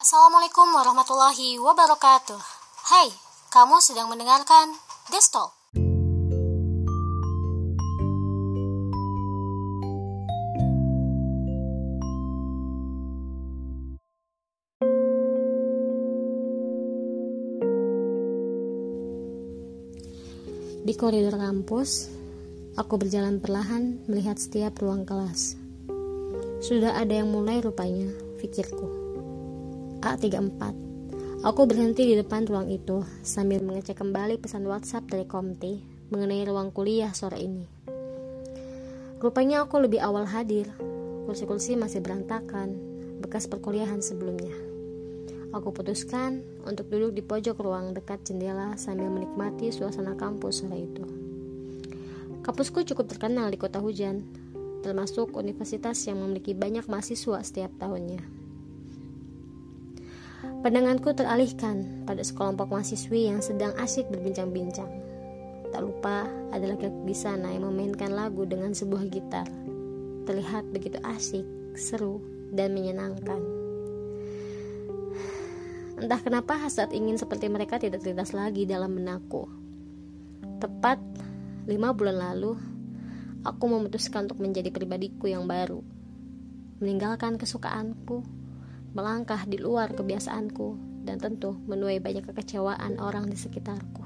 Assalamualaikum warahmatullahi wabarakatuh. Hai, kamu sedang mendengarkan Destol. Di koridor kampus, aku berjalan perlahan melihat setiap ruang kelas. Sudah ada yang mulai rupanya, pikirku. A34. Aku berhenti di depan ruang itu sambil mengecek kembali pesan WhatsApp dari Komti mengenai ruang kuliah sore ini. Rupanya aku lebih awal hadir. Kursi-kursi masih berantakan, bekas perkuliahan sebelumnya. Aku putuskan untuk duduk di pojok ruang dekat jendela sambil menikmati suasana kampus sore itu. Kampusku cukup terkenal di kota hujan, termasuk universitas yang memiliki banyak mahasiswa setiap tahunnya. Pandanganku teralihkan pada sekelompok mahasiswi yang sedang asyik berbincang-bincang. Tak lupa ada laki-laki di sana yang memainkan lagu dengan sebuah gitar. Terlihat begitu asyik, seru, dan menyenangkan. Entah kenapa hasrat ingin seperti mereka tidak terlintas lagi dalam benakku. Tepat lima bulan lalu, aku memutuskan untuk menjadi pribadiku yang baru. Meninggalkan kesukaanku, melangkah di luar kebiasaanku, dan tentu menuai banyak kekecewaan orang di sekitarku.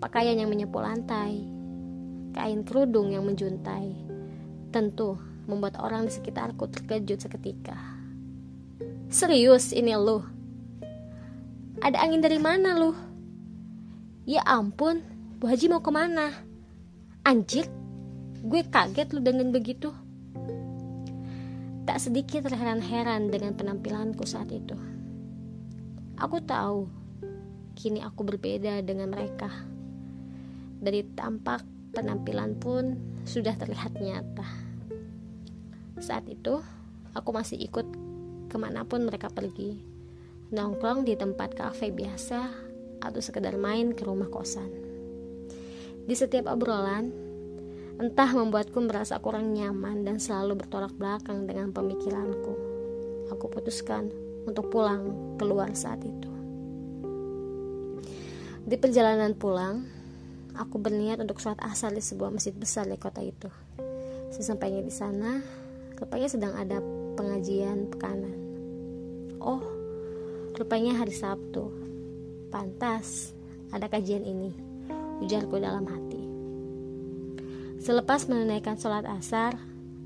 Pakaian yang menyapu lantai, kain kerudung yang menjuntai, tentu membuat orang di sekitarku terkejut seketika. Serius ini loh ada angin dari mana lu? Ya ampun, Bu Haji mau ke mana? Anjir, gue kaget lu dengan begitu. Tak sedikit terheran-heran dengan penampilanku saat itu. Aku tahu, kini aku berbeda dengan mereka. Dari tampak penampilan pun sudah terlihat nyata. Saat itu, aku masih ikut ke mana pun mereka pergi nongkrong di tempat kafe biasa atau sekedar main ke rumah kosan. Di setiap obrolan, entah membuatku merasa kurang nyaman dan selalu bertolak belakang dengan pemikiranku. Aku putuskan untuk pulang keluar saat itu. Di perjalanan pulang, aku berniat untuk sholat asar di sebuah masjid besar di kota itu. Sesampainya di sana, rupanya sedang ada pengajian pekanan. Oh, Rupanya hari Sabtu. Pantas ada kajian ini, ujarku dalam hati. Selepas menunaikan sholat asar,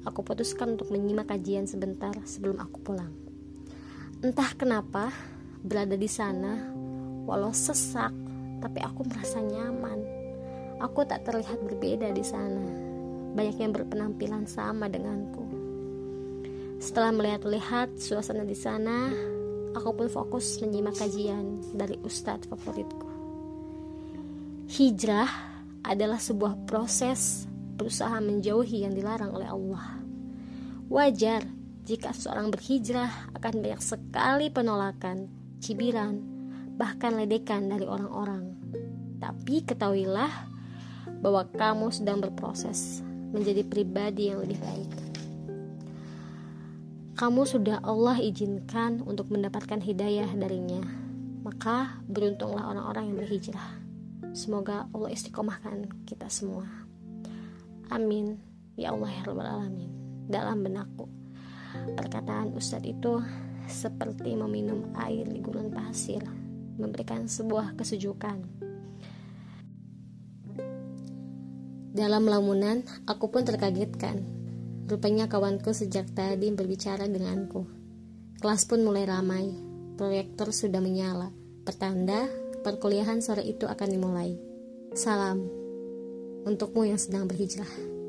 aku putuskan untuk menyimak kajian sebentar sebelum aku pulang. Entah kenapa, berada di sana, walau sesak, tapi aku merasa nyaman. Aku tak terlihat berbeda di sana. Banyak yang berpenampilan sama denganku. Setelah melihat-lihat suasana di sana, aku pun fokus menyimak kajian dari ustadz favoritku. Hijrah adalah sebuah proses berusaha menjauhi yang dilarang oleh Allah. Wajar jika seseorang berhijrah akan banyak sekali penolakan, cibiran, bahkan ledekan dari orang-orang. Tapi ketahuilah bahwa kamu sedang berproses menjadi pribadi yang lebih baik kamu sudah Allah izinkan untuk mendapatkan hidayah darinya. Maka beruntunglah orang-orang yang berhijrah. Semoga Allah istiqomahkan kita semua. Amin. Ya Allah ya Rabbal Alamin. Dalam benakku. Perkataan Ustadz itu seperti meminum air di gurun pasir. Memberikan sebuah kesejukan. Dalam lamunan, aku pun terkagetkan Rupanya kawanku sejak tadi berbicara denganku. Kelas pun mulai ramai. Proyektor sudah menyala. Pertanda perkuliahan sore itu akan dimulai. Salam untukmu yang sedang berhijrah.